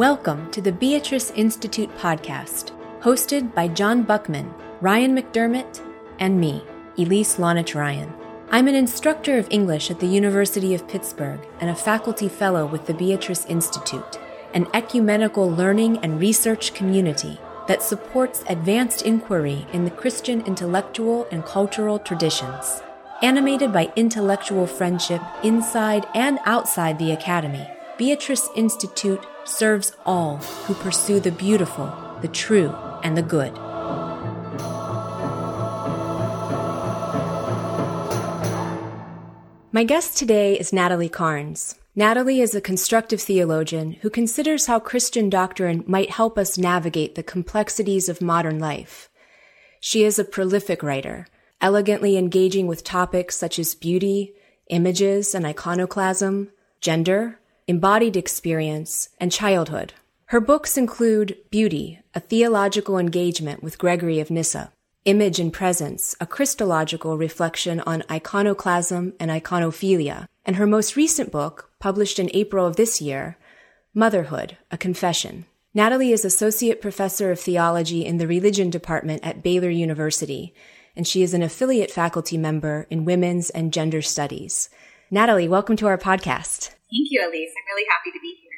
Welcome to the Beatrice Institute podcast, hosted by John Buckman, Ryan McDermott, and me, Elise Lonich Ryan. I'm an instructor of English at the University of Pittsburgh and a faculty fellow with the Beatrice Institute, an ecumenical learning and research community that supports advanced inquiry in the Christian intellectual and cultural traditions. Animated by intellectual friendship inside and outside the Academy, Beatrice Institute serves all who pursue the beautiful, the true, and the good. My guest today is Natalie Carnes. Natalie is a constructive theologian who considers how Christian doctrine might help us navigate the complexities of modern life. She is a prolific writer, elegantly engaging with topics such as beauty, images and iconoclasm, gender, embodied experience, and childhood. Her books include Beauty, a theological engagement with Gregory of Nyssa, Image and Presence, a Christological reflection on iconoclasm and iconophilia, and her most recent book, published in April of this year, Motherhood, a Confession. Natalie is Associate Professor of Theology in the Religion Department at Baylor University, and she is an affiliate faculty member in Women's and Gender Studies. Natalie, welcome to our podcast. Thank you, Elise. I'm really happy to be here.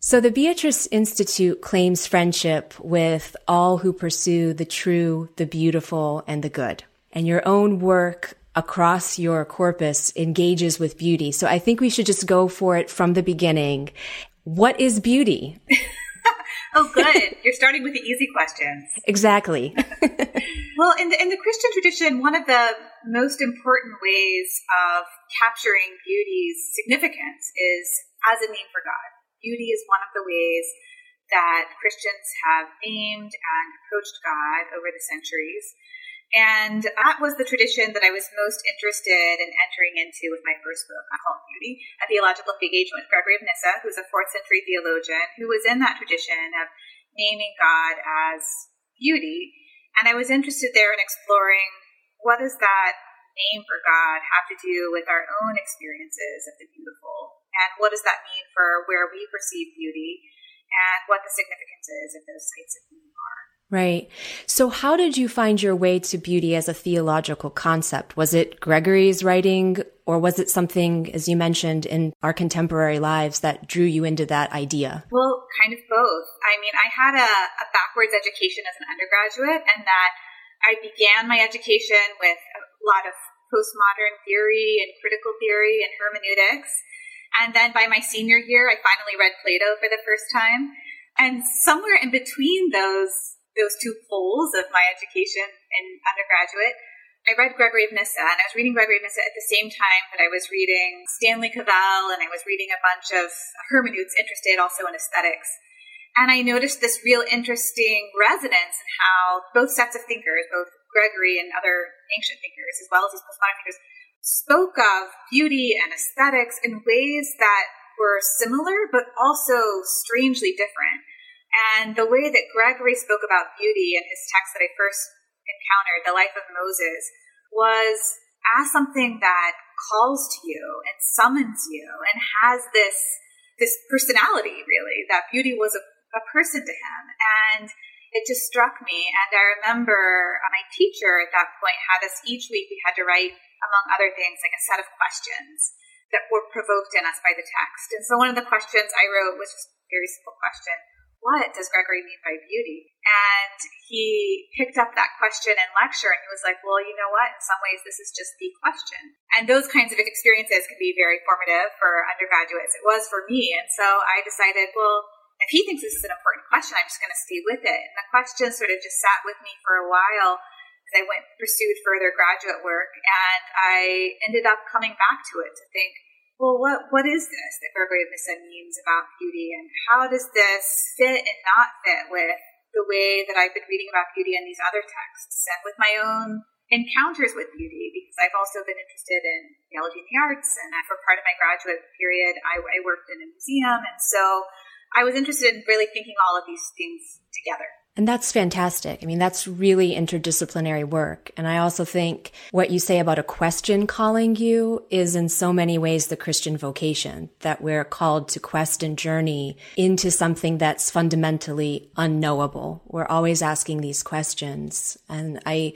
So the Beatrice Institute claims friendship with all who pursue the true, the beautiful, and the good. And your own work across your corpus engages with beauty. So I think we should just go for it from the beginning. What is beauty? oh, good. You're starting with the easy questions. Exactly. well, in the, in the Christian tradition, one of the most important ways of capturing beauty's significance is as a name for God. Beauty is one of the ways that Christians have named and approached God over the centuries. And that was the tradition that I was most interested in entering into with my first book, I call it Beauty, a theological engagement with Gregory of Nyssa, who's a fourth century theologian who was in that tradition of naming God as beauty. And I was interested there in exploring what does that name for God have to do with our own experiences of the beautiful? And what does that mean for where we perceive beauty and what the significance is of those sites of beauty are? Right. So how did you find your way to beauty as a theological concept? Was it Gregory's writing or was it something, as you mentioned, in our contemporary lives that drew you into that idea? Well, kind of both. I mean, I had a, a backwards education as an undergraduate and that I began my education with a lot of postmodern theory and critical theory and hermeneutics. And then by my senior year, I finally read Plato for the first time. And somewhere in between those those two poles of my education in undergraduate, I read Gregory of Nyssa, and I was reading Gregory of Nyssa at the same time that I was reading Stanley Cavell, and I was reading a bunch of hermeneutes interested also in aesthetics. And I noticed this real interesting resonance in how both sets of thinkers, both Gregory and other ancient thinkers, as well as these postmodern thinkers, spoke of beauty and aesthetics in ways that were similar, but also strangely different. And the way that Gregory spoke about beauty in his text that I first encountered, The Life of Moses, was as something that calls to you and summons you and has this this personality really that beauty was a, a person to him and it just struck me and i remember uh, my teacher at that point had us each week we had to write among other things like a set of questions that were provoked in us by the text and so one of the questions i wrote was just a very simple question what does Gregory mean by beauty? And he picked up that question in lecture and he was like, well, you know what? In some ways, this is just the question. And those kinds of experiences can be very formative for undergraduates. It was for me. And so I decided, well, if he thinks this is an important question, I'm just going to stay with it. And the question sort of just sat with me for a while as I went pursued further graduate work. And I ended up coming back to it to think, well, what, what is this that Gregory of Nyssa means about beauty, and how does this fit and not fit with the way that I've been reading about beauty in these other texts and with my own encounters with beauty? Because I've also been interested in theology and the arts, and for part of my graduate period, I, I worked in a museum, and so I was interested in really thinking all of these things together. And that's fantastic. I mean, that's really interdisciplinary work. And I also think what you say about a question calling you is in so many ways the Christian vocation that we're called to quest and journey into something that's fundamentally unknowable. We're always asking these questions. And I,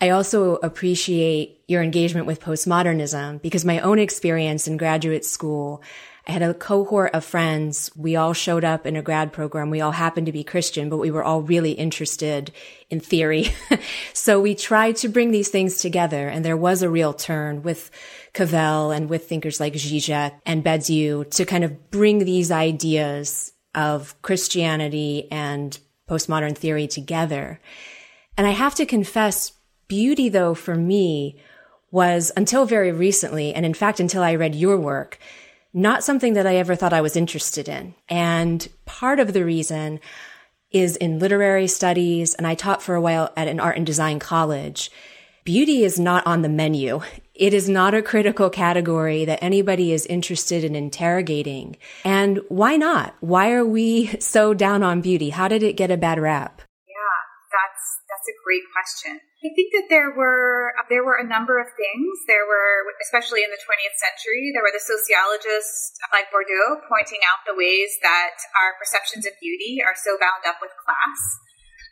I also appreciate your engagement with postmodernism because my own experience in graduate school I had a cohort of friends. We all showed up in a grad program. We all happened to be Christian, but we were all really interested in theory. so we tried to bring these things together. And there was a real turn with Cavell and with thinkers like Zizek and Badiou to kind of bring these ideas of Christianity and postmodern theory together. And I have to confess, beauty though for me was until very recently, and in fact, until I read your work, not something that I ever thought I was interested in. And part of the reason is in literary studies, and I taught for a while at an art and design college. Beauty is not on the menu. It is not a critical category that anybody is interested in interrogating. And why not? Why are we so down on beauty? How did it get a bad rap? That's a great question. I think that there were there were a number of things. There were, especially in the 20th century, there were the sociologists like Bourdieu pointing out the ways that our perceptions of beauty are so bound up with class.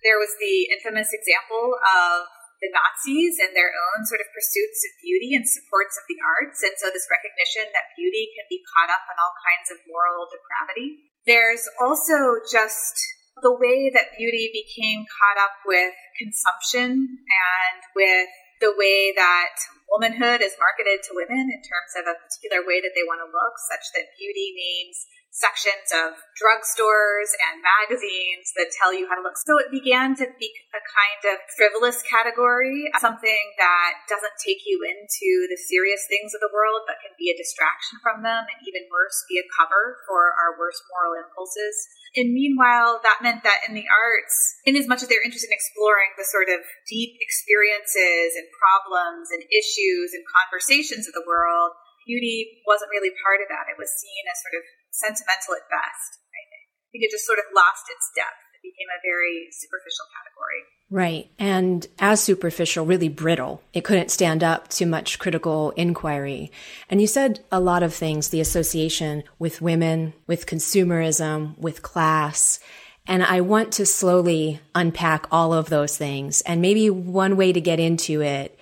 There was the infamous example of the Nazis and their own sort of pursuits of beauty and supports of the arts, and so this recognition that beauty can be caught up in all kinds of moral depravity. There's also just the way that beauty became caught up with consumption and with the way that womanhood is marketed to women in terms of a particular way that they want to look, such that beauty means sections of drugstores and magazines that tell you how to look. So it began to be a kind of frivolous category, something that doesn't take you into the serious things of the world, but can be a distraction from them, and even worse, be a cover for our worst moral impulses. And meanwhile, that meant that in the arts, in as much as they're interested in exploring the sort of deep experiences and problems and issues and conversations of the world, beauty wasn't really part of that. It was seen as sort of sentimental at best, I think. I think it just sort of lost its depth. It became a very superficial category. Right. And as superficial, really brittle. It couldn't stand up to much critical inquiry. And you said a lot of things, the association with women, with consumerism, with class. And I want to slowly unpack all of those things. And maybe one way to get into it,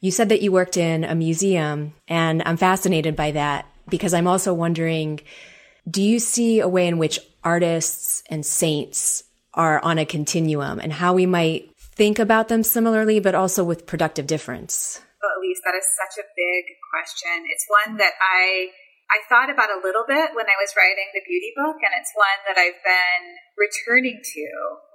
you said that you worked in a museum and I'm fascinated by that because I'm also wondering, do you see a way in which artists and saints are on a continuum and how we might think about them similarly, but also with productive difference? Well, Elise, that is such a big question. It's one that I I thought about a little bit when I was writing the beauty book, and it's one that I've been returning to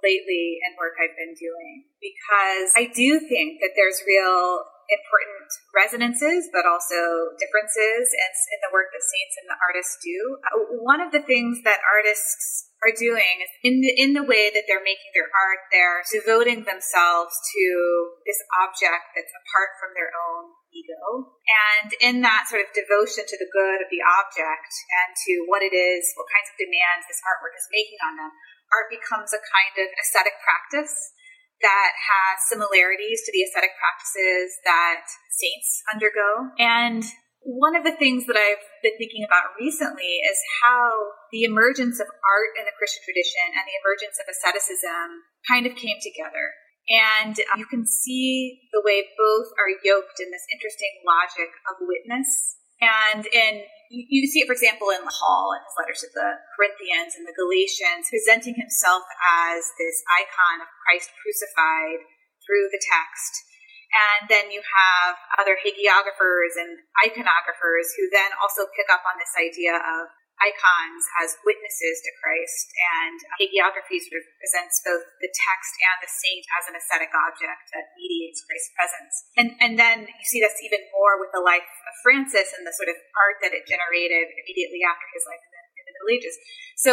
lately in work I've been doing because I do think that there's real important resonances, but also differences in, in the work that saints and the artists do. Uh, one of the things that artists are doing is in the, in the way that they're making their art, they're devoting themselves to this object that's apart from their own ego. And in that sort of devotion to the good of the object and to what it is, what kinds of demands this artwork is making on them, art becomes a kind of aesthetic practice that has similarities to the ascetic practices that saints undergo. And one of the things that I've been thinking about recently is how the emergence of art in the Christian tradition and the emergence of asceticism kind of came together. And uh, you can see the way both are yoked in this interesting logic of witness and in you, see it, for example, in Paul in his letters to the Corinthians and the Galatians, presenting himself as this icon of Christ crucified through the text. And then you have other hagiographers and iconographers who then also pick up on this idea of icons as witnesses to Christ, and um, hagiography sort of presents both the text and the saint as an ascetic object that mediates Christ's presence. And and then you see this even more with the life of Francis and the sort of art that it generated immediately after his life in the, in the Middle Ages. So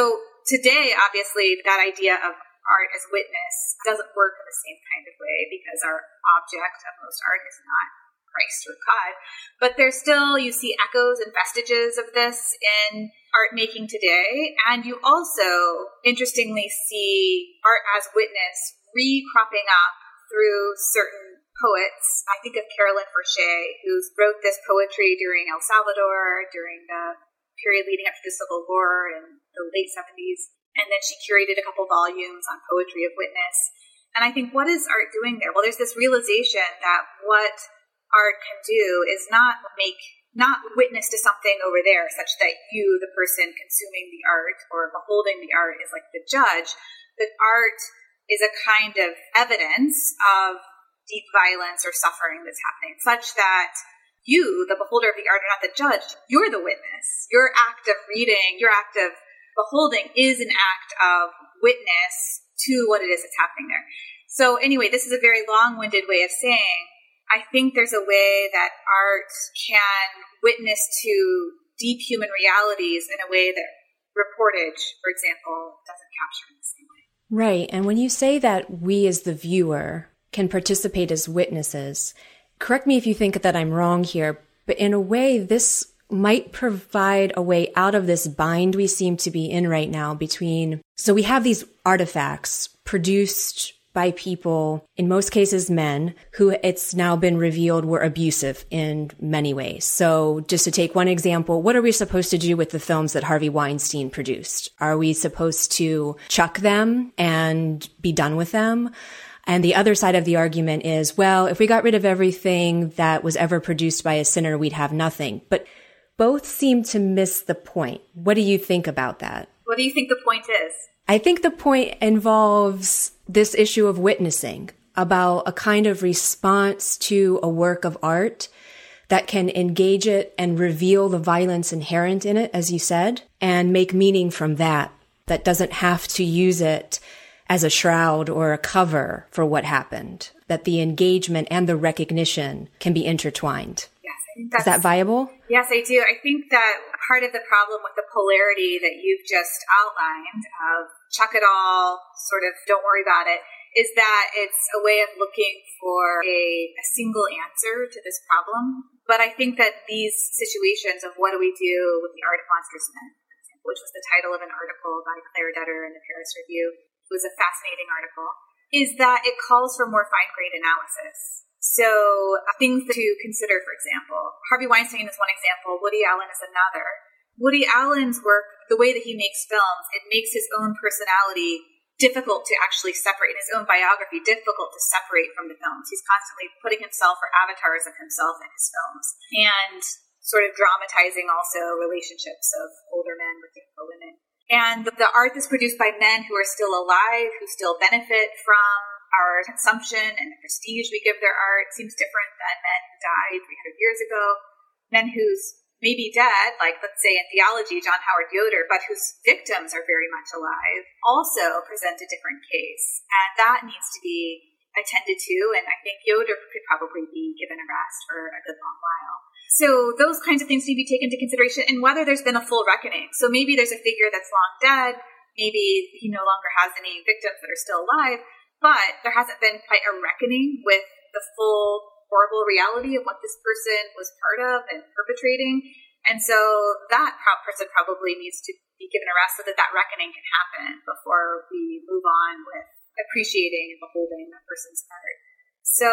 today, obviously, that idea of art as witness doesn't work in the same kind of way because our object of most art is not Christ or God. But there's still, you see echoes and vestiges of this in art making today. And you also, interestingly, see art as witness recropping up through certain poets. I think of Carolyn Forché, who wrote this poetry during El Salvador, during the period leading up to the Civil War in the late 70s. And then she curated a couple volumes on poetry of witness. And I think, what is art doing there? Well, there's this realization that what art can do is not make not witness to something over there such that you the person consuming the art or beholding the art is like the judge. But art is a kind of evidence of deep violence or suffering that's happening such that you the beholder of the art are not the judge. You're the witness. Your act of reading your act of beholding is an act of witness to what it is that's happening there. So anyway this is a very long-winded way of saying I think there's a way that art can witness to deep human realities in a way that reportage, for example, doesn't capture in the same way. Right. And when you say that we as the viewer can participate as witnesses, correct me if you think that I'm wrong here, but in a way, this might provide a way out of this bind we seem to be in right now between. So we have these artifacts produced by people, in most cases men, who it's now been revealed were abusive in many ways. So just to take one example, what are we supposed to do with the films that Harvey Weinstein produced? Are we supposed to chuck them and be done with them? And the other side of the argument is, well, if we got rid of everything that was ever produced by a sinner, we'd have nothing. But both seem to miss the point. What do you think about that? What do you think the point is? I think the point involves this issue of witnessing about a kind of response to a work of art that can engage it and reveal the violence inherent in it, as you said, and make meaning from that, that doesn't have to use it as a shroud or a cover for what happened, that the engagement and the recognition can be intertwined. Yes, Is that viable? Yes, I do. I think that part of the problem with the polarity that you've just outlined of chuck it all, sort of don't worry about it, is that it's a way of looking for a, a single answer to this problem. But I think that these situations of what do we do with the art of monstrous men, which was the title of an article by Claire Dederer in the Paris Review, was a fascinating article, is that it calls for more fine grained analysis. So uh, things to consider, for example, Harvey Weinstein is one example, Woody Allen is another. Woody Allen's work, the way that he makes films, it makes his own personality difficult to actually separate, in his own biography, difficult to separate from the films. He's constantly putting himself or avatars of himself in his films and sort of dramatizing also relationships of older men with younger women. And the art that's produced by men who are still alive, who still benefit from our consumption and the prestige we give their art seems different than men who died 300 years ago, men whose maybe dead, like let's say in theology, John Howard Yoder, but whose victims are very much alive, also present a different case. And that needs to be attended to. And I think Yoder could probably be given a rest for a good long while. So those kinds of things need to be taken into consideration and whether there's been a full reckoning. So maybe there's a figure that's long dead. Maybe he no longer has any victims that are still alive but there hasn't been quite a reckoning with the full horrible reality of what this person was part of and perpetrating. And so that person probably needs to be given a rest so that that reckoning can happen before we move on with appreciating and beholding that person's art. So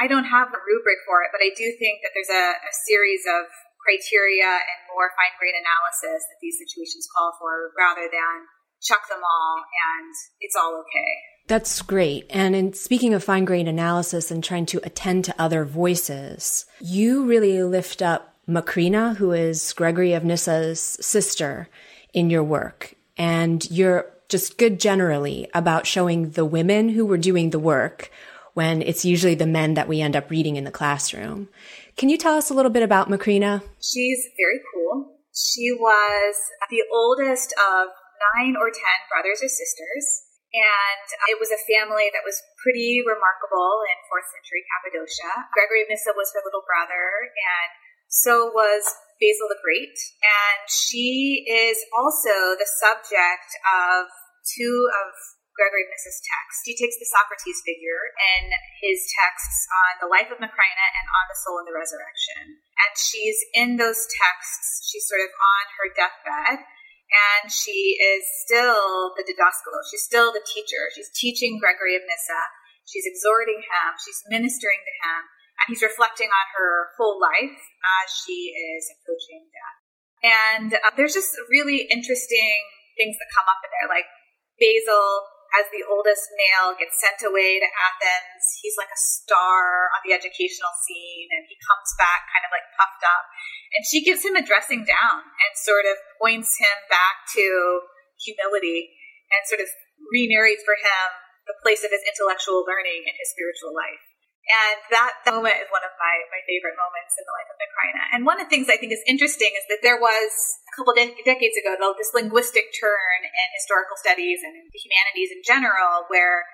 I don't have a rubric for it, but I do think that there's a, a series of criteria and more fine grained analysis that these situations call for rather than chuck them all and it's all okay. That's great. And in speaking of fine grained analysis and trying to attend to other voices, you really lift up Macrina, who is Gregory of Nyssa's sister in your work. And you're just good generally about showing the women who were doing the work when it's usually the men that we end up reading in the classroom. Can you tell us a little bit about Macrina? She's very cool. She was the oldest of nine or ten brothers or sisters. And it was a family that was pretty remarkable in fourth century Cappadocia. Gregory of Nyssa was her little brother, and so was Basil the Great. And she is also the subject of two of Gregory of Nyssa's texts. He takes the Socrates figure in his texts on the life of Macrina and on the soul and the resurrection. And she's in those texts, she's sort of on her deathbed, and she is still the didascalos. She's still the teacher. She's teaching Gregory of Nyssa. She's exhorting him. She's ministering to him. And he's reflecting on her whole life as she is approaching death. And uh, there's just really interesting things that come up in there, like Basil as the oldest male gets sent away to Athens. He's like a star on the educational scene and he comes back kind of like puffed up. And she gives him a dressing down and sort of points him back to humility and sort of re narrates for him the place of his intellectual learning in his spiritual life. And that, that moment is one of my, my favorite moments in the life of Macrina. And one of the things I think is interesting is that there was a couple de- decades ago, this linguistic turn in historical studies and the humanities in general, where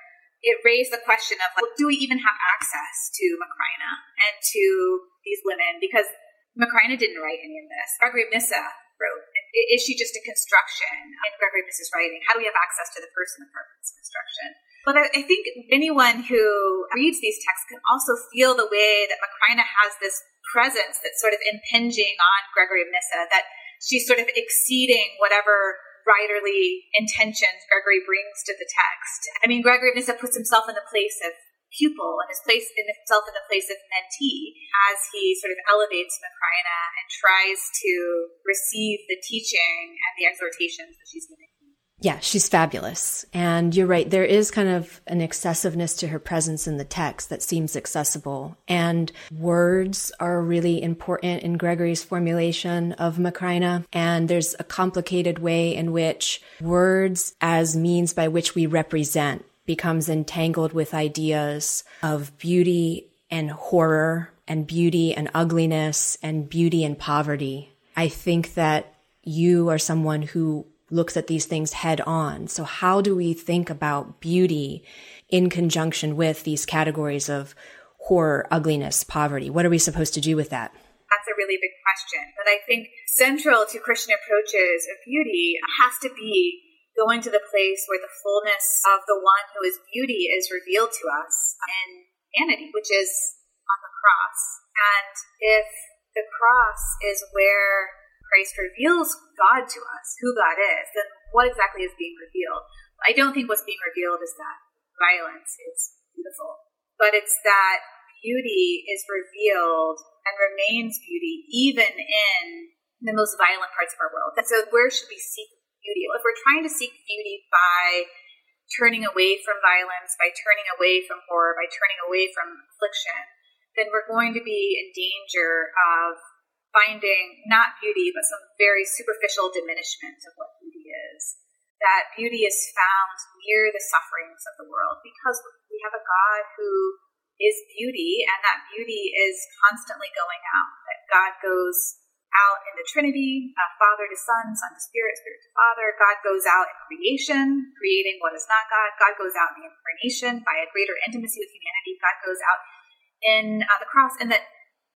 it raised the question of like, do we even have access to Macrina and to these women? Because Macrina didn't write any of this. Of Nyssa wrote. Is she just a construction in Gregory of Nyssa's writing? How do we have access to the person of her construction? But I, I think anyone who reads these texts can also feel the way that Macrina has this presence that's sort of impinging on Gregory of Nyssa, that she's sort of exceeding whatever writerly intentions Gregory brings to the text. I mean, Gregory of Nyssa puts himself in the place of pupil and his place in himself in the place of mentee as he sort of elevates Macrina and tries to receive the teaching and the exhortations that she's giving yeah, she's fabulous. And you're right. There is kind of an excessiveness to her presence in the text that seems accessible. And words are really important in Gregory's formulation of Macrina. And there's a complicated way in which words as means by which we represent becomes entangled with ideas of beauty and horror and beauty and ugliness and beauty and poverty. I think that you are someone who looks at these things head on. So how do we think about beauty in conjunction with these categories of horror, ugliness, poverty? What are we supposed to do with that? That's a really big question. But I think central to Christian approaches of beauty has to be going to the place where the fullness of the one who is beauty is revealed to us in vanity, which is on the cross. And if the cross is where Christ reveals God to us, who God is, then what exactly is being revealed? I don't think what's being revealed is that violence is beautiful, but it's that beauty is revealed and remains beauty even in the most violent parts of our world. And so, where should we seek beauty? If we're trying to seek beauty by turning away from violence, by turning away from horror, by turning away from affliction, then we're going to be in danger of finding not beauty, but some very superficial diminishment of what beauty is. That beauty is found near the sufferings of the world because we have a God who is beauty, and that beauty is constantly going out. That God goes out in the Trinity, uh, Father to Son, Son to Spirit, Spirit to Father. God goes out in creation, creating what is not God. God goes out in the incarnation by a greater intimacy with humanity. God goes out in uh, the cross, and that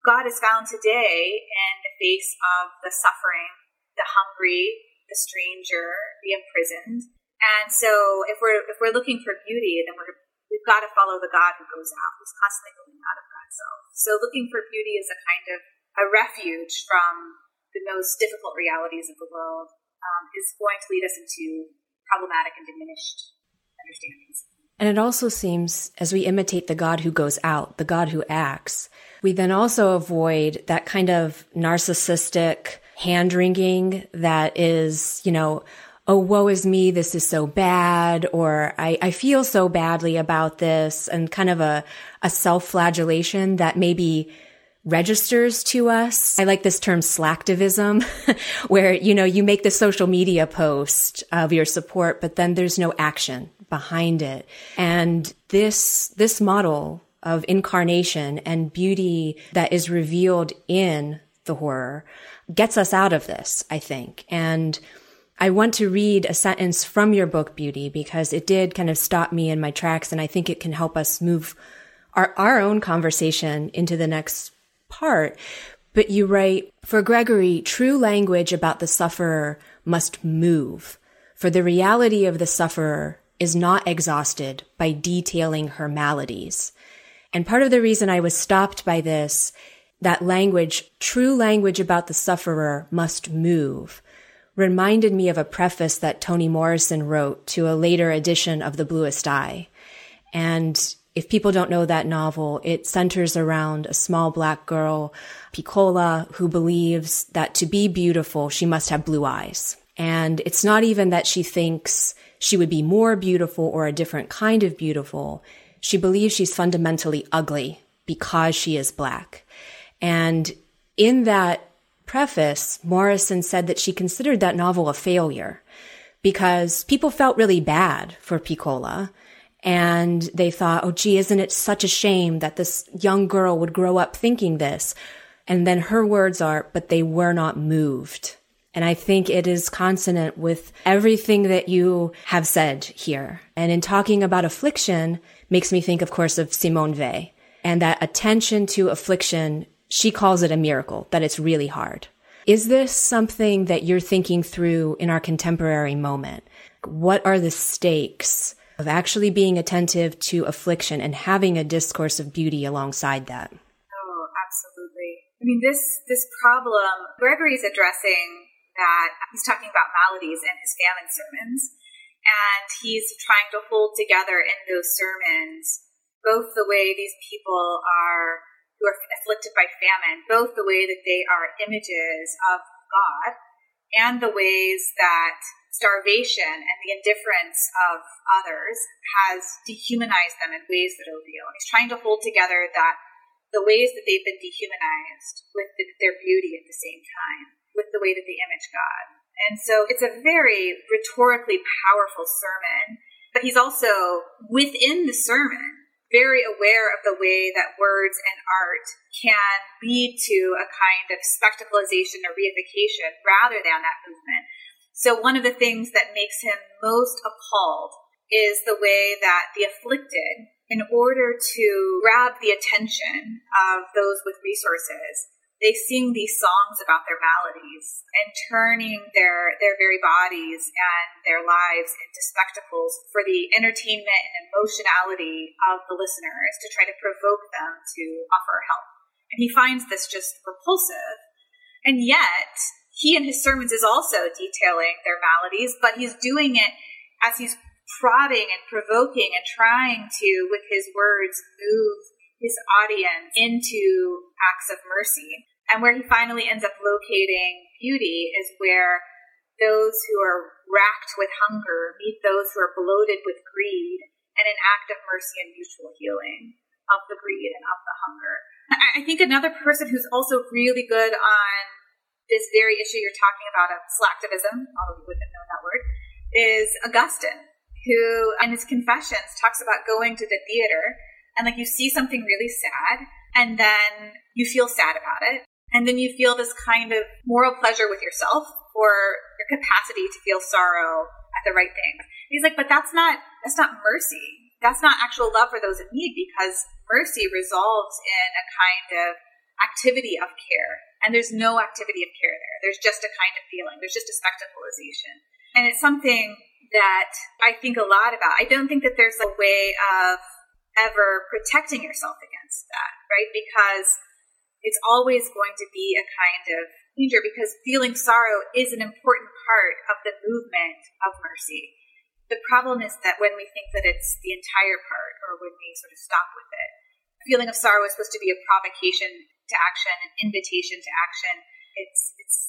God is found today in the face of the suffering, the hungry, the stranger, the imprisoned. And so if we're if we're looking for beauty, then we're we've got to follow the God who goes out, who's constantly going out of God's self. So looking for beauty is a kind of a refuge from the most difficult realities of the world um, is going to lead us into problematic and diminished understandings. And it also seems as we imitate the God who goes out, the God who acts, we then also avoid that kind of narcissistic hand wringing that is, you know, oh, woe is me, this is so bad, or I, I feel so badly about this, and kind of a, a self flagellation that maybe registers to us. I like this term slacktivism, where, you know, you make the social media post of your support, but then there's no action behind it. And this, this model of incarnation and beauty that is revealed in the horror gets us out of this, I think. And I want to read a sentence from your book, Beauty, because it did kind of stop me in my tracks. And I think it can help us move our, our own conversation into the next part. But you write, for Gregory, true language about the sufferer must move, for the reality of the sufferer is not exhausted by detailing her maladies. And part of the reason I was stopped by this, that language, true language about the sufferer must move, reminded me of a preface that Toni Morrison wrote to a later edition of The Bluest Eye. And if people don't know that novel, it centers around a small black girl, Pecola, who believes that to be beautiful, she must have blue eyes. And it's not even that she thinks she would be more beautiful or a different kind of beautiful. She believes she's fundamentally ugly because she is black. And in that preface, Morrison said that she considered that novel a failure because people felt really bad for Piccola and they thought, oh, gee, isn't it such a shame that this young girl would grow up thinking this? And then her words are, but they were not moved. And I think it is consonant with everything that you have said here. And in talking about affliction makes me think, of course, of Simone Weil and that attention to affliction. She calls it a miracle, that it's really hard. Is this something that you're thinking through in our contemporary moment? What are the stakes of actually being attentive to affliction and having a discourse of beauty alongside that. Oh, absolutely. I mean, this this problem, Gregory's addressing that he's talking about maladies in his famine sermons, and he's trying to hold together in those sermons both the way these people are who are afflicted by famine, both the way that they are images of God and the ways that starvation and the indifference of others has dehumanized them in ways that are real. He's trying to hold together that the ways that they've been dehumanized with the, their beauty at the same time, with the way that they image God. And so it's a very rhetorically powerful sermon, but he's also within the sermon very aware of the way that words and art can lead to a kind of spectacleization or reification rather than that movement. So one of the things that makes him most appalled is the way that the afflicted, in order to grab the attention of those with resources, they sing these songs about their maladies and turning their their very bodies and their lives into spectacles for the entertainment and emotionality of the listeners to try to provoke them to offer help. And he finds this just repulsive. And yet, he in his sermons is also detailing their maladies, but he's doing it as he's prodding and provoking and trying to, with his words, move his audience into acts of mercy. And where he finally ends up locating beauty is where those who are racked with hunger meet those who are bloated with greed and an act of mercy and mutual healing of the greed and of the hunger. I think another person who's also really good on this very issue you're talking about of slacktivism, although you wouldn't have known that word, is Augustine, who in his confessions talks about going to the theater and like you see something really sad and then you feel sad about it. And then you feel this kind of moral pleasure with yourself for your capacity to feel sorrow at the right thing. He's like, but that's not that's not mercy. That's not actual love for those in need because mercy resolves in a kind of activity of care. And there's no activity of care there. There's just a kind of feeling. There's just a spectacleization. And it's something that I think a lot about. I don't think that there's a way of ever protecting yourself against that, right? Because it's always going to be a kind of danger because feeling sorrow is an important part of the movement of mercy. The problem is that when we think that it's the entire part or when we sort of stop with it, feeling of sorrow is supposed to be a provocation to action, an invitation to action. It's it's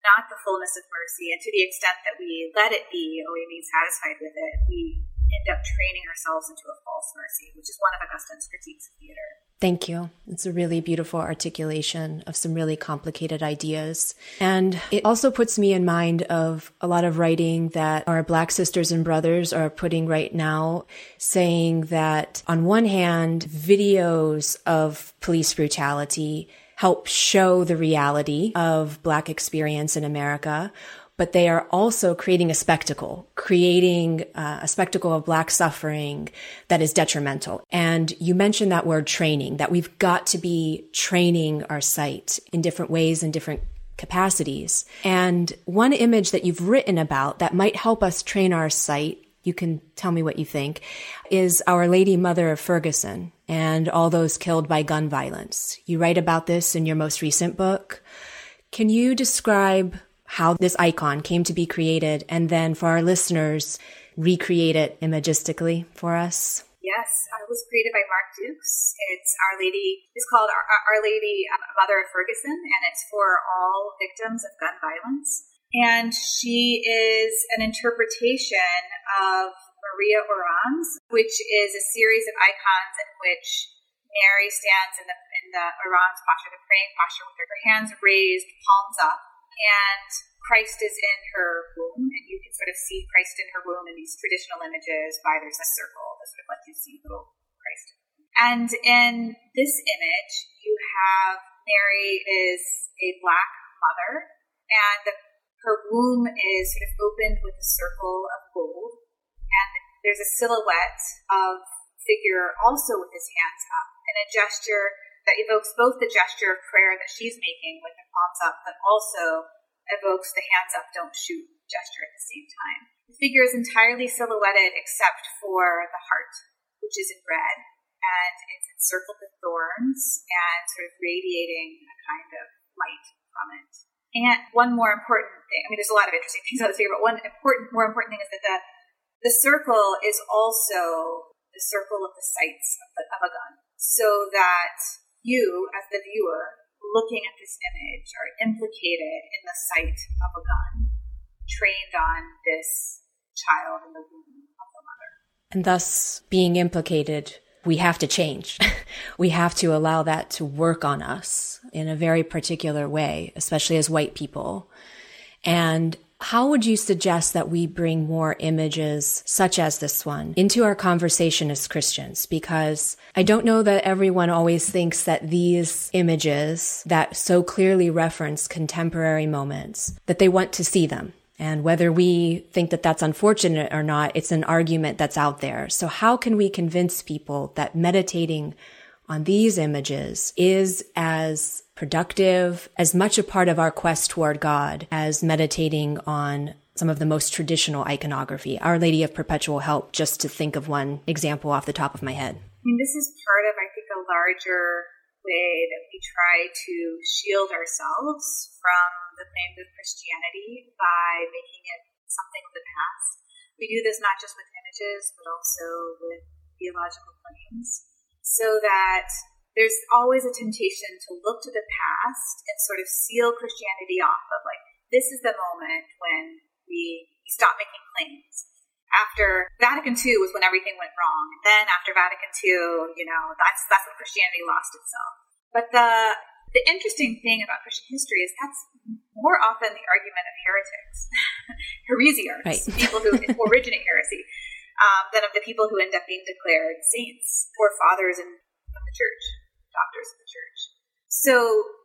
not the fullness of mercy, and to the extent that we let it be or we be satisfied with it, we end up training ourselves into a false mercy, which is one of Augustine's critiques of theater. Thank you. It's a really beautiful articulation of some really complicated ideas. And it also puts me in mind of a lot of writing that our Black sisters and brothers are putting right now, saying that on one hand, videos of police brutality help show the reality of Black experience in America but they are also creating a spectacle, creating uh, a spectacle of black suffering that is detrimental. And you mentioned that word training, that we've got to be training our sight in different ways and different capacities. And one image that you've written about that might help us train our sight you can tell me what you think, is Our Lady Mother of Ferguson and all those killed by gun violence. You write about this in your most recent book. Can you describe how this icon came to be created and then for our listeners, recreate it imagistically for us? Yes, it was created by Mark Dukes. It's Our Lady, it's called Our, Lady um, Mother of Ferguson, and it's for all victims of gun violence. And she is an interpretation of Maria Orans, which is a series of icons in which Mary stands in the in the Orans posture, the praying posture, with her hands raised, palms up, and Christ is in her womb, and you can sort of see Christ in her womb in these traditional images. By there's a circle that sort of lets you see little Christ. And in this image, you have Mary is a black mother, and the her womb is sort of opened with a circle of gold, and there's a silhouette of figure also with his hands up, and a gesture that evokes both the gesture of prayer that she's making with the palms up, but also evokes the hands up, don't shoot gesture at the same time. The figure is entirely silhouetted except for the heart, which is in red, and it's encircled with thorns and sort of radiating a kind of light from it. And one more important thing, I mean, there's a lot of interesting things on this figure, but one important, more important thing is that the, the circle is also the circle of the sights of, the, of a gun. So that you, as the viewer, looking at this image, are implicated in the sight of a gun trained on this child in the womb of the mother. And thus being implicated we have to change. we have to allow that to work on us in a very particular way, especially as white people. And how would you suggest that we bring more images such as this one into our conversation as Christians? Because I don't know that everyone always thinks that these images that so clearly reference contemporary moments, that they want to see them. And whether we think that that's unfortunate or not, it's an argument that's out there. So how can we convince people that meditating on these images is as productive, as much a part of our quest toward God as meditating on some of the most traditional iconography. Our Lady of Perpetual Help, just to think of one example off the top of my head. I mean, this is part of, I think, a larger way that we try to shield ourselves from the claims of Christianity by making it something of the past. We do this not just with images, but also with theological claims, so that there's always a temptation to look to the past and sort of seal Christianity off of like, this is the moment when we stop making claims. After Vatican II was when everything went wrong. And then after Vatican II, you know, that's that's when Christianity lost itself. But the the interesting thing about Christian history is that's more often the argument of heretics, heresiarchs, right. people who originate heresy, um, than of the people who end up being declared saints or fathers in, of the church, doctors of the church. So,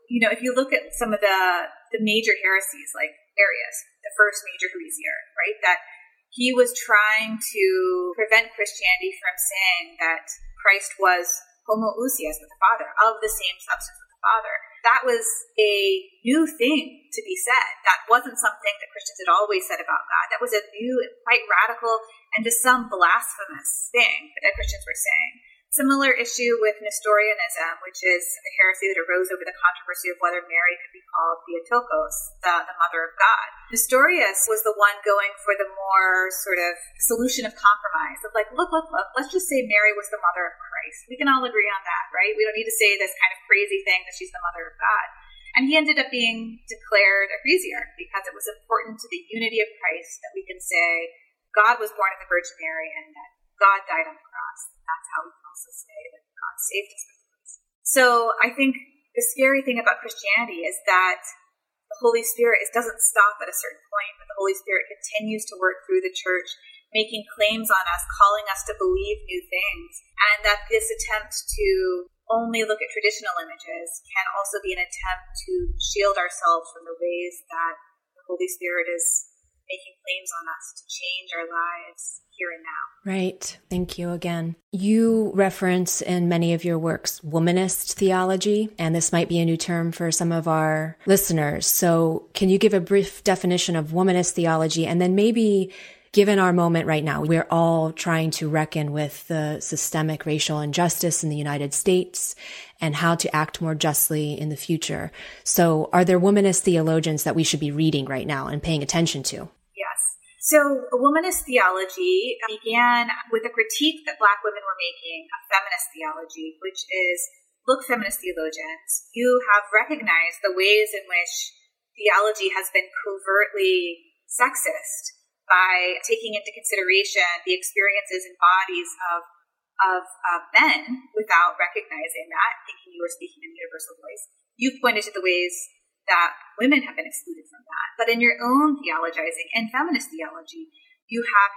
you know, if you look at some of the, the major heresies, like Arius, the first major heresiarch, right, that he was trying to prevent Christianity from saying that Christ was homoousios with the Father, of the same substance with the Father that was a new thing to be said. That wasn't something that Christians had always said about God. That was a new, quite radical, and to some blasphemous thing that Christians were saying. Similar issue with Nestorianism, which is a heresy that arose over the controversy of whether Mary could be called Theotokos, the, the mother of God. Nestorius was the one going for the more sort of solution of compromise of like, look, look, look, let's just say Mary was the mother of Christ. We can all agree on that, right? We don't need to say this kind of crazy thing that she's the mother of God. And he ended up being declared a heresiarch because it was important to the unity of Christ that we can say God was born of the Virgin Mary and that God died on the cross. That's how we can also say that God saved us. So I think the scary thing about Christianity is that the Holy Spirit is, doesn't stop at a certain point, but the Holy Spirit continues to work through the church, making claims on us, calling us to believe new things, and that this attempt to only look at traditional images can also be an attempt to shield ourselves from the ways that the Holy Spirit is making claims on us to change our lives here and now. Right. Thank you again. You reference in many of your works womanist theology, and this might be a new term for some of our listeners. So, can you give a brief definition of womanist theology and then maybe given our moment right now, we're all trying to reckon with the systemic racial injustice in the United States and how to act more justly in the future. So are there womanist theologians that we should be reading right now and paying attention to? Yes. So womanist theology began with a critique that black women were making of feminist theology, which is look, feminist theologians, you have recognized the ways in which theology has been covertly sexist by taking into consideration the experiences and bodies of of uh, men without recognizing that, thinking you were speaking in universal voice. You've pointed to the ways that women have been excluded from that. But in your own theologizing and feminist theology, you have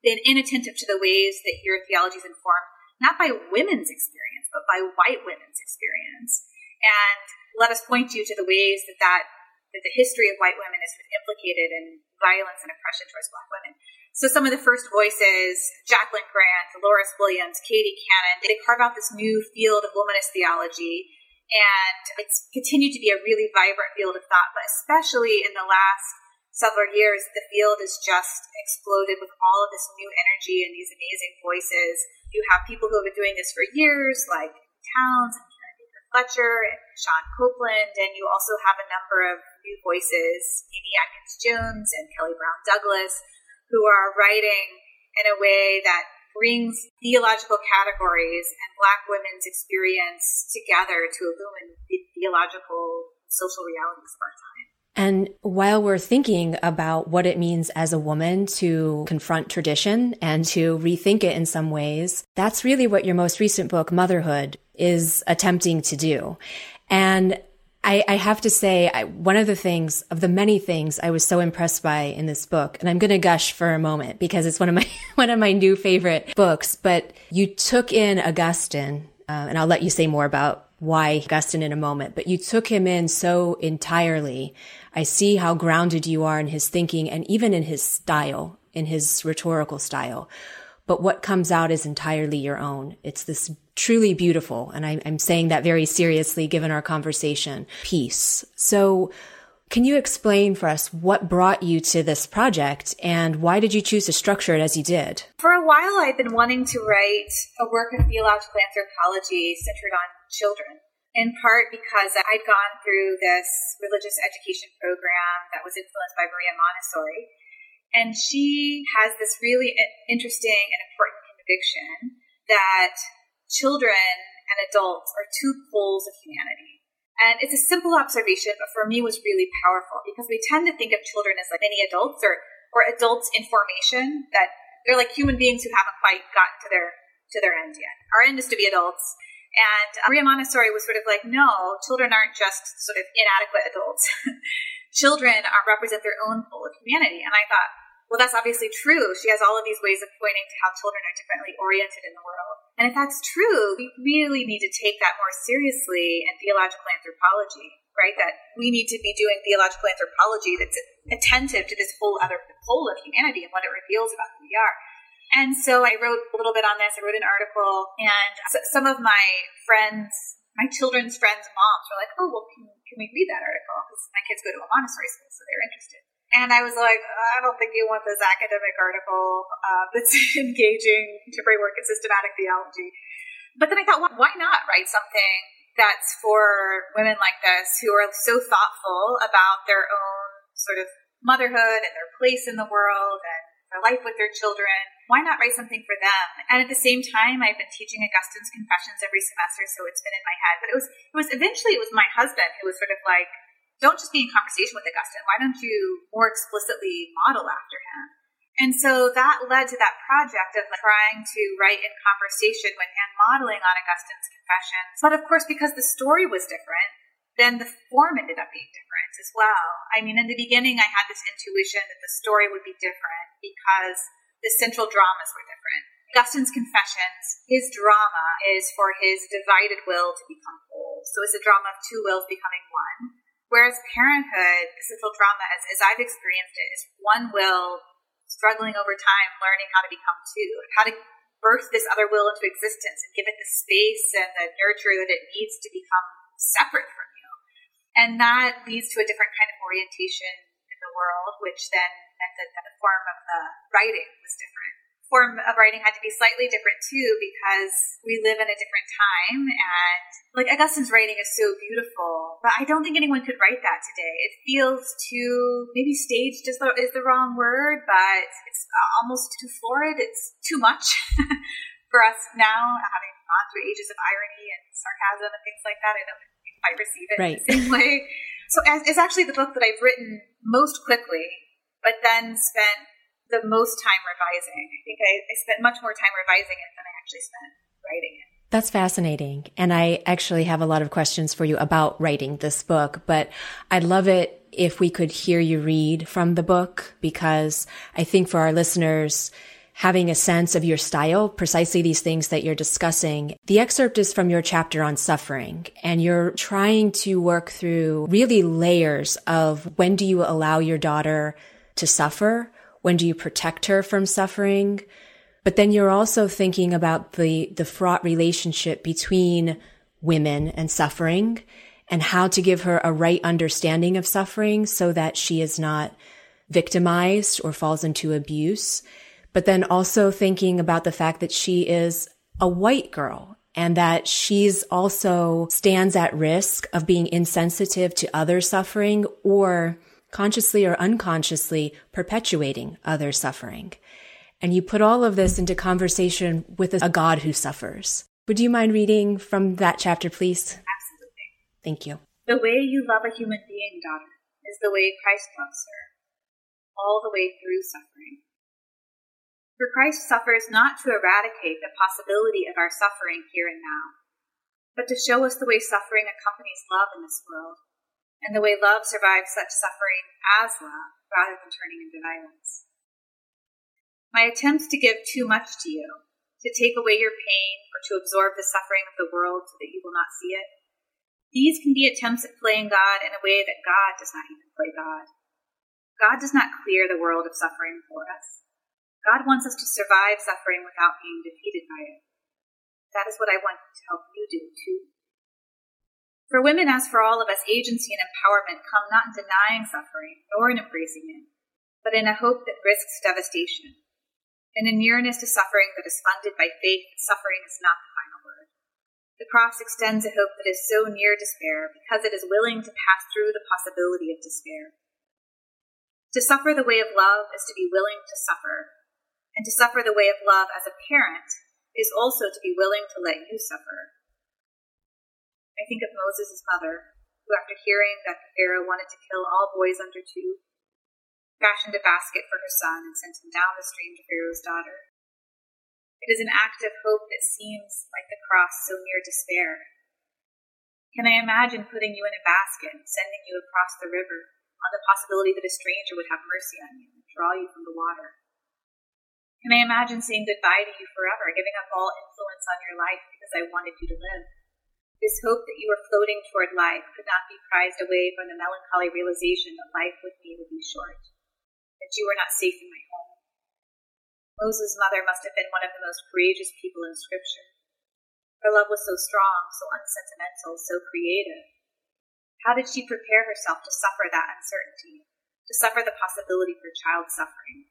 been inattentive to the ways that your theology is informed, not by women's experience, but by white women's experience. And let us point you to the ways that that that the history of white women is implicated in violence and oppression towards black women. So some of the first voices, Jacquelyn Grant, Dolores Williams, Katie Cannon, they carve out this new field of womanist theology. And it's continued to be a really vibrant field of thought, but especially in the last several years, the field has just exploded with all of this new energy and these amazing voices. You have people who have been doing this for years, like Townes and Fletcher and Shawn Copeland, and you also have a number of new voices, Amy Atkins Jones and Kelly Brown Douglas, who are writing in a way that brings theological categories and Black women's experience together to illumine the theological social realities of our time. And while we're thinking about what it means as a woman to confront tradition and to rethink it in some ways, that's really what your most recent book, Motherhood, is attempting to do. And I, I have to say, I, one of the things, of the many things I was so impressed by in this book, and I'm going to gush for a moment because it's one of my, one of my new favorite books, but you took in Augustine, uh, and I'll let you say more about why Augustine in a moment, but you took him in so entirely. I see how grounded you are in his thinking and even in his style, in his rhetorical style. But what comes out is entirely your own. It's this truly beautiful. And I, I'm saying that very seriously given our conversation piece. So can you explain for us what brought you to this project and why did you choose to structure it as you did? For a while, I've been wanting to write a work of theological anthropology centered on children, in part because I'd gone through this religious education program that was influenced by Maria Montessori. And she has this really interesting and important conviction that children and adults are two poles of humanity. And it's a simple observation, but for me was really powerful because we tend to think of children as like many adults or, or adults in formation that they're like human beings who haven't quite gotten to their to their end yet. Our end is to be adults. And Maria Montessori was sort of like, no, children aren't just sort of inadequate adults. children are, represent their own pole of humanity. And I thought, well, that's obviously true. She has all of these ways of pointing to how children are differently oriented in the world. And if that's true, we really need to take that more seriously in theological anthropology, right? That we need to be doing theological anthropology that's attentive to this whole other pole of humanity and what it reveals about who we are. And so I wrote a little bit on this. I wrote an article, and some of my friends, my children's friends' moms were like, "Oh, well, can, can we read that article?" Because my kids go to a Montessori school, so they're interested. And I was like, I don't think you want this academic article uh, that's engaging contemporary work in systematic theology. But then I thought, why not write something that's for women like this who are so thoughtful about their own sort of motherhood and their place in the world and their life with their children. Why not write something for them? And at the same time, I've been teaching Augustine's Confessions every semester, so it's been in my head. But it was, it was eventually it was my husband who was sort of like, don't just be in conversation with Augustine. Why don't you more explicitly model after him? And so that led to that project of trying to write in conversation with and modeling on Augustine's Confessions. But of course, because the story was different, then the form ended up being different as well. I mean, in the beginning, I had this intuition that the story would be different because the central dramas were different. Augustine's Confessions, his drama is for his divided will to become whole. So it's a drama of two wills becoming one. Whereas parenthood, the central drama, as, as I've experienced it, is one will struggling over time, learning how to become two, how to birth this other will into existence and give it the space and the nurture that it needs to become separate from. And that leads to a different kind of orientation in the world, which then meant that the form of the writing was different form of writing had to be slightly different too because we live in a different time and like Augustine's writing is so beautiful, but I don't think anyone could write that today. It feels too maybe staged is the is the wrong word, but it's uh, almost too florid. It's too much for us now, having gone through ages of irony and sarcasm and things like that. I don't quite receive it right. the same way. So it's actually the book that I've written most quickly, but then spent the most time revising. I think I, I spent much more time revising it than I actually spent writing it. That's fascinating. And I actually have a lot of questions for you about writing this book, but I'd love it if we could hear you read from the book because I think for our listeners, having a sense of your style, precisely these things that you're discussing. The excerpt is from your chapter on suffering and you're trying to work through really layers of when do you allow your daughter to suffer? When do you protect her from suffering? But then you're also thinking about the, the fraught relationship between women and suffering and how to give her a right understanding of suffering so that she is not victimized or falls into abuse. But then also thinking about the fact that she is a white girl and that she's also stands at risk of being insensitive to other suffering or consciously or unconsciously perpetuating other suffering. And you put all of this into conversation with a God who suffers. Would you mind reading from that chapter, please? Absolutely. Thank you. The way you love a human being, daughter, is the way Christ loves her, all the way through suffering. For Christ suffers not to eradicate the possibility of our suffering here and now, but to show us the way suffering accompanies love in this world and the way love survives such suffering as love rather than turning into violence. My attempts to give too much to you, to take away your pain, or to absorb the suffering of the world so that you will not see it, these can be attempts at playing God in a way that God does not even play God. God does not clear the world of suffering for us. God wants us to survive suffering without being defeated by it. That is what I want to help you do too. For women, as for all of us, agency and empowerment come not in denying suffering nor in embracing it, but in a hope that risks devastation, in a nearness to suffering that is funded by faith that suffering is not the final word. The cross extends a hope that is so near despair because it is willing to pass through the possibility of despair. To suffer the way of love is to be willing to suffer, and to suffer the way of love as a parent is also to be willing to let you suffer I think of Moses' mother, who, after hearing that the Pharaoh wanted to kill all boys under two, fashioned a basket for her son and sent him down the stream to Pharaoh's daughter. It is an act of hope that seems like the cross so near despair. Can I imagine putting you in a basket and sending you across the river on the possibility that a stranger would have mercy on you and draw you from the water? Can I imagine saying goodbye to you forever, giving up all influence on your life because I wanted you to live? This hope that you were floating toward life could not be prized away from the melancholy realization that life with me would be short, that you were not safe in my home. Moses' mother must have been one of the most courageous people in Scripture. Her love was so strong, so unsentimental, so creative. How did she prepare herself to suffer that uncertainty, to suffer the possibility for child suffering?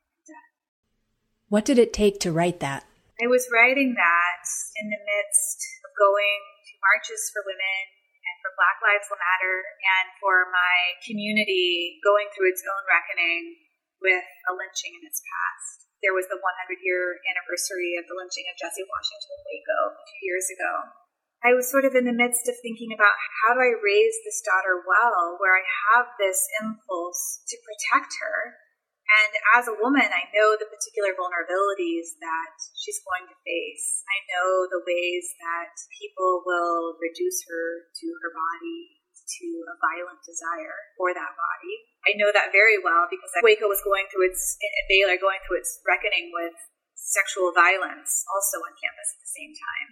What did it take to write that? I was writing that in the midst of going to marches for women and for Black Lives Matter and for my community going through its own reckoning with a lynching in its past. There was the 100 year anniversary of the lynching of Jesse Washington in Waco a few years ago. I was sort of in the midst of thinking about how do I raise this daughter well, where I have this impulse to protect her and as a woman, I know the particular vulnerabilities that she's going to face. I know the ways that people will reduce her to her body, to a violent desire for that body. I know that very well because Waco was going through its, Baylor going through its reckoning with sexual violence also on campus at the same time.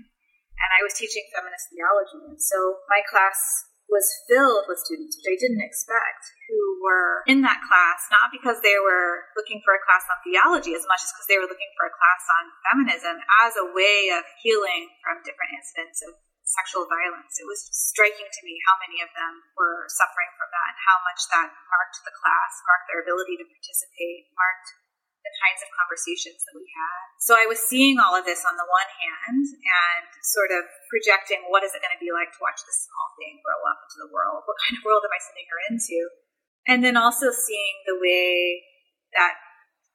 And I was teaching feminist theology. And so my class was filled with students, which I didn't expect, who were in that class not because they were looking for a class on theology as much as because they were looking for a class on feminism as a way of healing from different incidents of sexual violence. It was striking to me how many of them were suffering from that and how much that marked the class, marked their ability to participate, marked the kinds of conversations that we had. So I was seeing all of this on the one hand and sort of projecting what is it going to be like to watch this small thing grow up into the world? What kind of world am I sending her into? And then also seeing the way that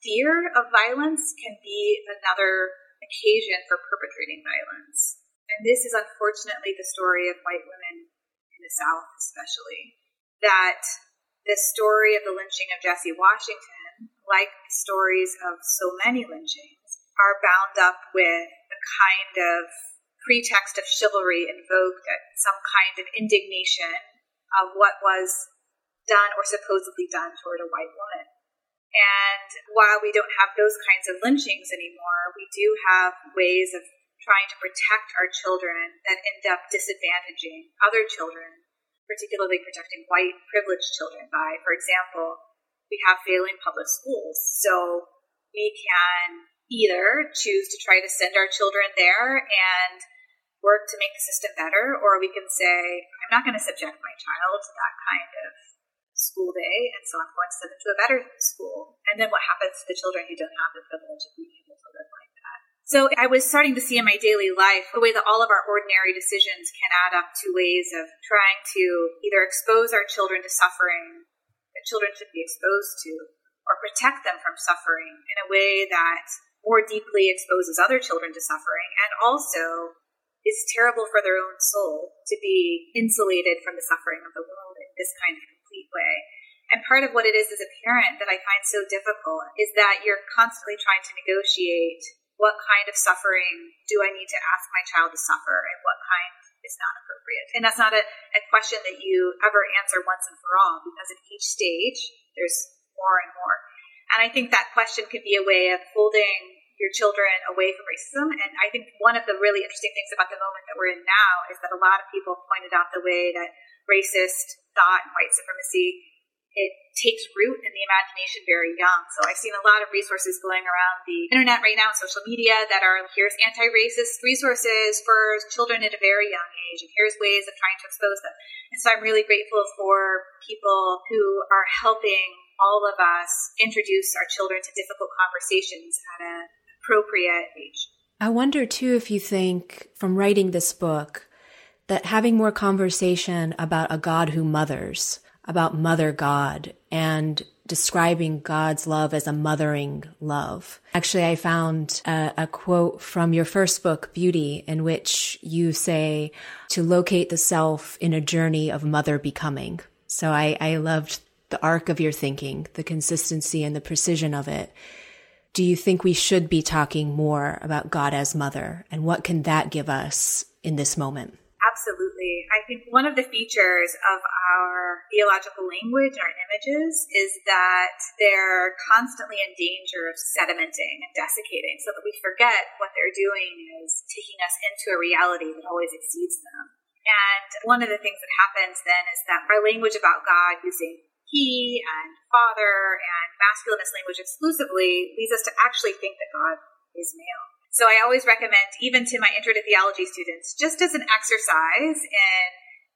fear of violence can be another occasion for perpetrating violence. And this is unfortunately the story of white women in the South, especially. That the story of the lynching of Jesse Washington, like the stories of so many lynchings, are bound up with a kind of pretext of chivalry invoked at some kind of indignation of what was done or supposedly done toward a white woman. And while we don't have those kinds of lynchings anymore, we do have ways of trying to protect our children that end up disadvantaging other children, particularly protecting white privileged children by, for example, we have failing public schools. So we can either choose to try to send our children there and work to make the system better, or we can say, I'm not going to subject my child to that kind of school day, and so I'm going to send them to a better school. And then what happens to the children who don't have the privilege of being able to live like that? So I was starting to see in my daily life the way that all of our ordinary decisions can add up to ways of trying to either expose our children to suffering that children should be exposed to, or protect them from suffering in a way that more deeply exposes other children to suffering and also is terrible for their own soul to be insulated from the suffering of the world in this kind of complete way. And part of what it is as a parent that I find so difficult is that you're constantly trying to negotiate what kind of suffering do I need to ask my child to suffer and what kind is not appropriate. And that's not a, a question that you ever answer once and for all because at each stage there's more and more. And I think that question could be a way of holding your children away from racism. And I think one of the really interesting things about the moment that we're in now is that a lot of people pointed out the way that racist thought and white supremacy it takes root in the imagination very young. So I've seen a lot of resources going around the internet right now, social media that are here's anti-racist resources for children at a very young age, and here's ways of trying to expose them. And so I'm really grateful for people who are helping all of us introduce our children to difficult conversations at an appropriate age. I wonder too if you think from writing this book that having more conversation about a God who mothers, about Mother God, and describing God's love as a mothering love. Actually, I found a, a, quote from your first book, Beauty, in which you say to locate the self in a journey of mother becoming. So I, I loved the arc of your thinking, the consistency and the precision of it do you think we should be talking more about God as mother? And what can that give us in this moment? Absolutely. I think one of the features of our theological language, our images, is that they're constantly in danger of sedimenting and desiccating so that we forget what they're doing is taking us into a reality that always exceeds them. And one of the things that happens then is that our language about God using he and father and masculinist language exclusively leads us to actually think that God is male. So I always recommend, even to my intro to theology students, just as an exercise in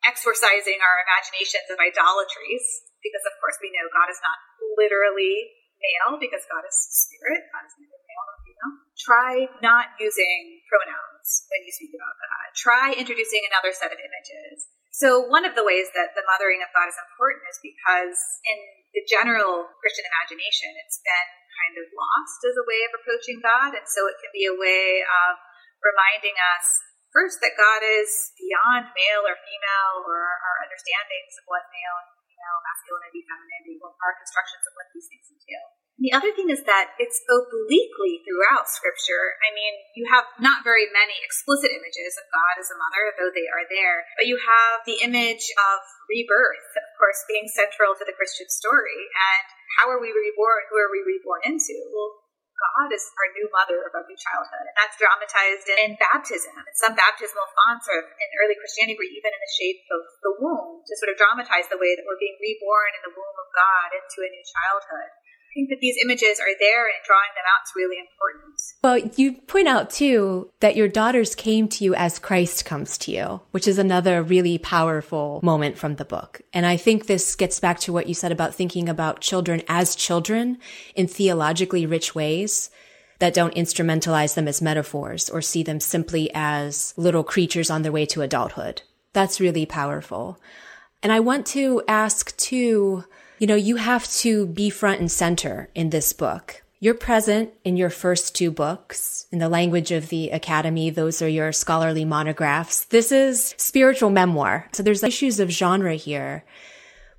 exorcising our imaginations of idolatries, because of course we know God is not literally male, because God is spirit, God is neither male nor female. Try not using pronouns when you speak about God. Try introducing another set of images. So one of the ways that the mothering of God is important is because in the general Christian imagination, it's been kind of lost as a way of approaching God. And so it can be a way of reminding us first that God is beyond male or female or our understandings of what male and female, masculinity, femininity, what our constructions of what these things entail. The other thing is that it's obliquely throughout Scripture. I mean, you have not very many explicit images of God as a mother, though they are there, but you have the image of rebirth, of course, being central to the Christian story. And how are we reborn? Who are we reborn into? Well, God is our new mother of every childhood. And that's dramatized in baptism. And some baptismal fonts are in early Christianity were even in the shape of the womb to sort of dramatize the way that we're being reborn in the womb of God into a new childhood. Think that these images are there and drawing them out is really important. Well, you point out too that your daughters came to you as Christ comes to you, which is another really powerful moment from the book. And I think this gets back to what you said about thinking about children as children in theologically rich ways that don't instrumentalize them as metaphors or see them simply as little creatures on their way to adulthood. That's really powerful. And I want to ask too, you know, you have to be front and center in this book. You're present in your first two books. In the language of the Academy, those are your scholarly monographs. This is spiritual memoir. So there's issues of genre here,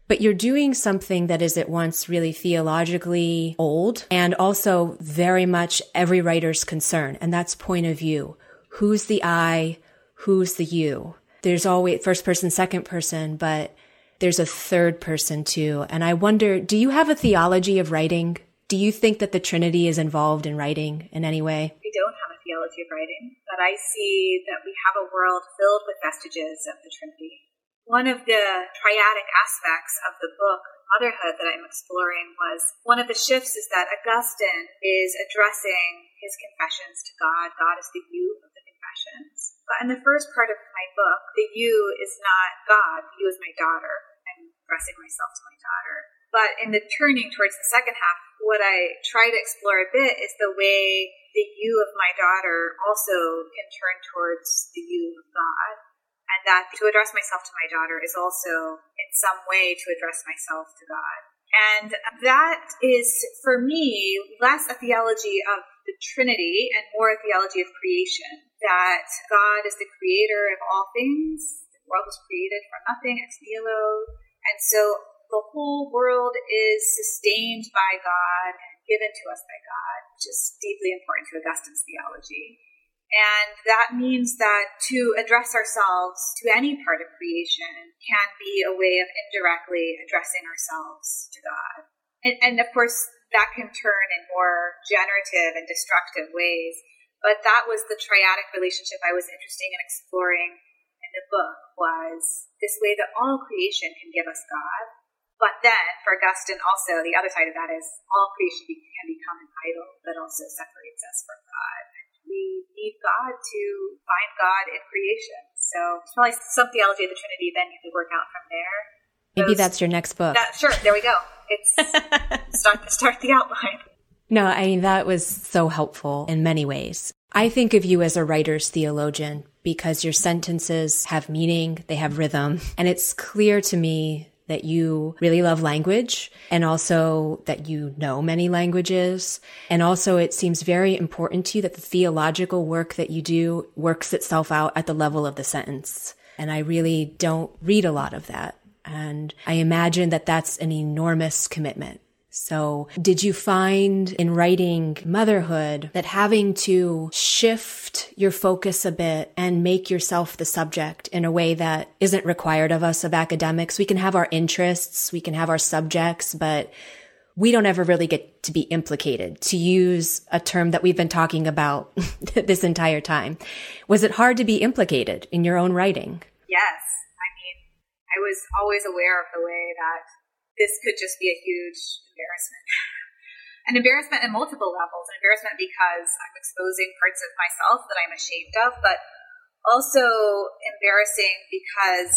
but you're doing something that is at once really theologically old and also very much every writer's concern. And that's point of view. Who's the I? Who's the you? There's always first person, second person, but there's a third person too. And I wonder, do you have a theology of writing? Do you think that the Trinity is involved in writing in any way? We don't have a theology of writing, but I see that we have a world filled with vestiges of the Trinity. One of the triadic aspects of the book, Motherhood, that I'm exploring was one of the shifts is that Augustine is addressing his confessions to God. God is the you of the confessions. But in the first part of my book, the you is not God, the you is my daughter. I'm addressing myself to my daughter. But in the turning towards the second half, what I try to explore a bit is the way the you of my daughter also can turn towards the you of God. And that to address myself to my daughter is also in some way to address myself to God. And that is, for me, less a theology of the Trinity and more a theology of creation that God is the creator of all things. The world was created from nothing, ex nihilo. And so the whole world is sustained by God and given to us by God, which is deeply important to Augustine's theology. And that means that to address ourselves to any part of creation can be a way of indirectly addressing ourselves to God. And, and of course, that can turn in more generative and destructive ways. But that was the triadic relationship I was interested in exploring in the book was this way that all creation can give us God. But then, for Augustine, also the other side of that is all creation can become an idol that also separates us from God. We need God to find God in creation. So it's probably some theology of the Trinity. Then you could work out from there. Maybe Those, that's your next book. That, sure, there we go. It's start start the outline. No, I mean, that was so helpful in many ways. I think of you as a writer's theologian because your sentences have meaning, they have rhythm, and it's clear to me that you really love language and also that you know many languages. And also it seems very important to you that the theological work that you do works itself out at the level of the sentence. And I really don't read a lot of that. And I imagine that that's an enormous commitment. So did you find in writing motherhood that having to shift your focus a bit and make yourself the subject in a way that isn't required of us of academics? We can have our interests, we can have our subjects, but we don't ever really get to be implicated, to use a term that we've been talking about this entire time. Was it hard to be implicated in your own writing? Yes. I mean, I was always aware of the way that this could just be a huge embarrassment. An embarrassment in multiple levels. An embarrassment because I'm exposing parts of myself that I'm ashamed of, but also embarrassing because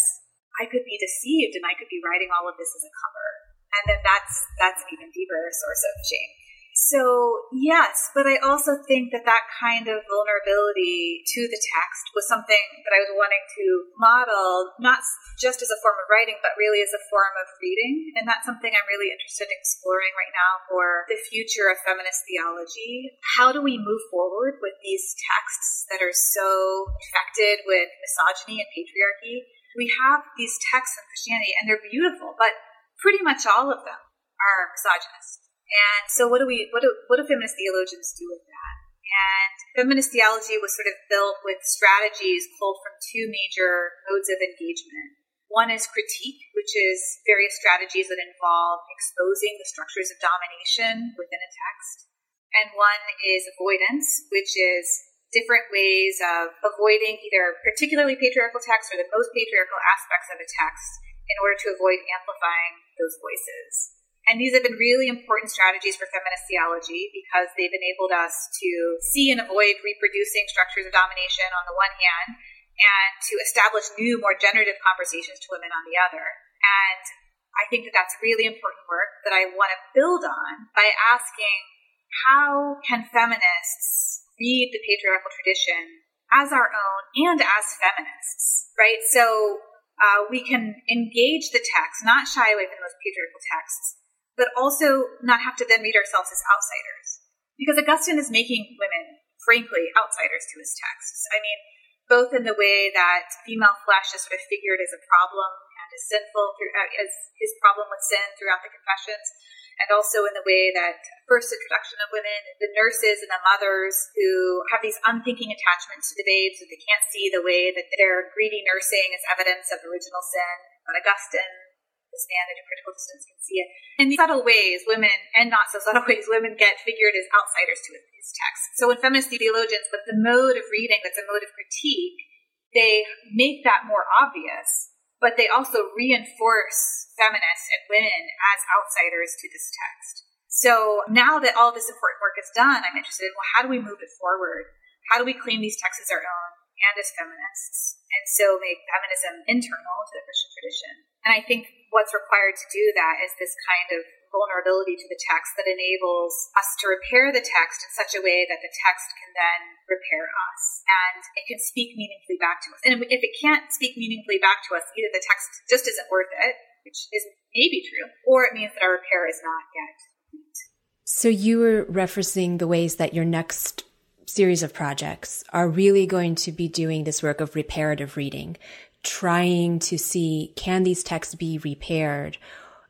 I could be deceived and I could be writing all of this as a cover. And then that's that's an even deeper source of shame. So, yes, but I also think that that kind of vulnerability to the text was something that I was wanting to model, not just as a form of writing, but really as a form of reading. And that's something I'm really interested in exploring right now for the future of feminist theology. How do we move forward with these texts that are so infected with misogyny and patriarchy? We have these texts in Christianity, and they're beautiful, but pretty much all of them are misogynist. And so, what do we, what do, what do feminist theologians do with that? And feminist theology was sort of built with strategies pulled from two major modes of engagement. One is critique, which is various strategies that involve exposing the structures of domination within a text. And one is avoidance, which is different ways of avoiding either particularly patriarchal texts or the most patriarchal aspects of a text in order to avoid amplifying those voices. And these have been really important strategies for feminist theology because they've enabled us to see and avoid reproducing structures of domination on the one hand and to establish new, more generative conversations to women on the other. And I think that that's really important work that I want to build on by asking how can feminists read the patriarchal tradition as our own and as feminists, right? So uh, we can engage the text, not shy away from those patriarchal texts, but also not have to then read ourselves as outsiders. Because Augustine is making women, frankly, outsiders to his texts. I mean, both in the way that female flesh is sort of figured as a problem and as sinful through, uh, as his problem with sin throughout the Confessions, and also in the way that first introduction of women, the nurses and the mothers who have these unthinking attachments to the babes that they can't see the way that their greedy nursing is evidence of original sin. But Augustine this man at a critical distance can see it. In these subtle ways, women, and not so subtle ways, women get figured as outsiders to his text. So when feminist theologians, with the mode of reading that's a mode of critique, they make that more obvious, but they also reinforce feminists and women as outsiders to this text. So now that all this important work is done, I'm interested in well, how do we move it forward? How do we claim these texts as our own and as feminists? And so make feminism internal to the Christian tradition. And I think what's required to do that is this kind of vulnerability to the text that enables us to repair the text in such a way that the text can then repair us and it can speak meaningfully back to us. And if it can't speak meaningfully back to us, either the text just isn't worth it, which is maybe true, or it means that our repair is not yet complete. So you were referencing the ways that your next series of projects are really going to be doing this work of reparative reading, trying to see can these texts be repaired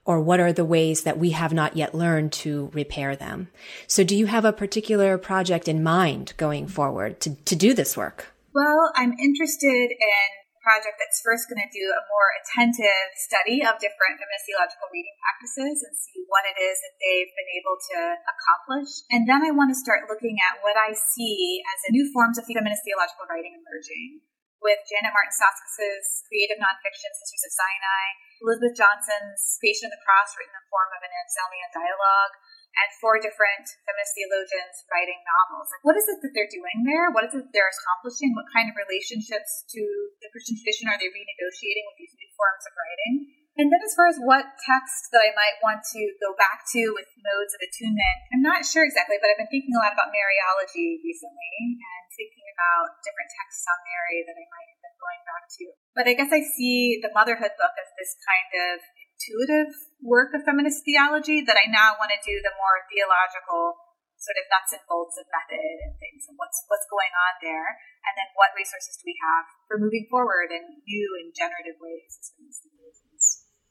or what are the ways that we have not yet learned to repair them. So do you have a particular project in mind going forward to, to do this work? Well, I'm interested in a project that's first going to do a more attentive study of different feminist theological reading practices and see what it is that they've been able to accomplish. And then I want to start looking at what I see as a new forms of feminist theological writing emerging with Janet Martin Soskice' creative nonfiction, Sisters of Sinai, Elizabeth Johnson's Creation of the Cross, written in the form of an Anselmian dialogue, and four different feminist theologians writing novels. What is it that they're doing there? What is it they're accomplishing? What kind of relationships to the Christian tradition are they renegotiating with these new forms of writing? And then, as far as what text that I might want to go back to with modes of attunement, I'm not sure exactly, but I've been thinking a lot about Mariology recently and thinking about different texts on Mary that I might end up going back to. But I guess I see the motherhood book as this kind of intuitive work of feminist theology that I now want to do the more theological sort of nuts and bolts of method and things and what's what's going on there and then what resources do we have for moving forward in new and generative ways.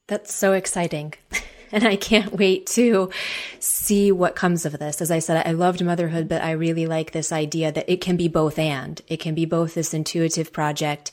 That's so exciting. and I can't wait to see what comes of this. As I said, I loved motherhood, but I really like this idea that it can be both and. It can be both this intuitive project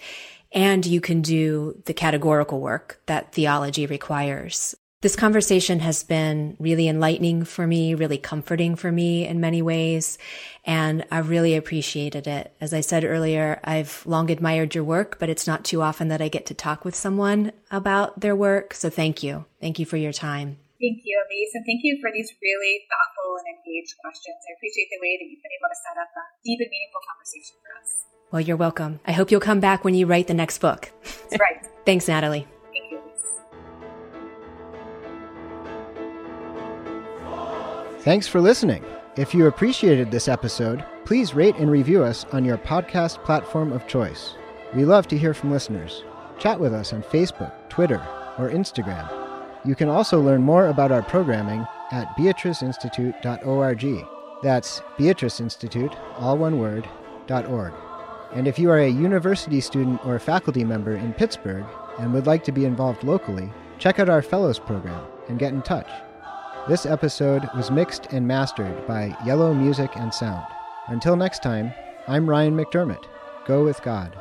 and you can do the categorical work that theology requires. This conversation has been really enlightening for me, really comforting for me in many ways, and I've really appreciated it. As I said earlier, I've long admired your work, but it's not too often that I get to talk with someone about their work. So thank you. Thank you for your time. Thank you, Elise, and thank you for these really thoughtful and engaged questions. I appreciate the way that you've been able to set up a deep and meaningful conversation for us. Well, you're welcome. I hope you'll come back when you write the next book. That's right. Thanks, Natalie. Thanks for listening. If you appreciated this episode, please rate and review us on your podcast platform of choice. We love to hear from listeners. Chat with us on Facebook, Twitter, or Instagram. You can also learn more about our programming at beatriceinstitute.org. That's Beatrice Institute, all one word, .org. And if you are a university student or faculty member in Pittsburgh and would like to be involved locally, check out our Fellows program and get in touch. This episode was mixed and mastered by Yellow Music and Sound. Until next time, I'm Ryan McDermott. Go with God.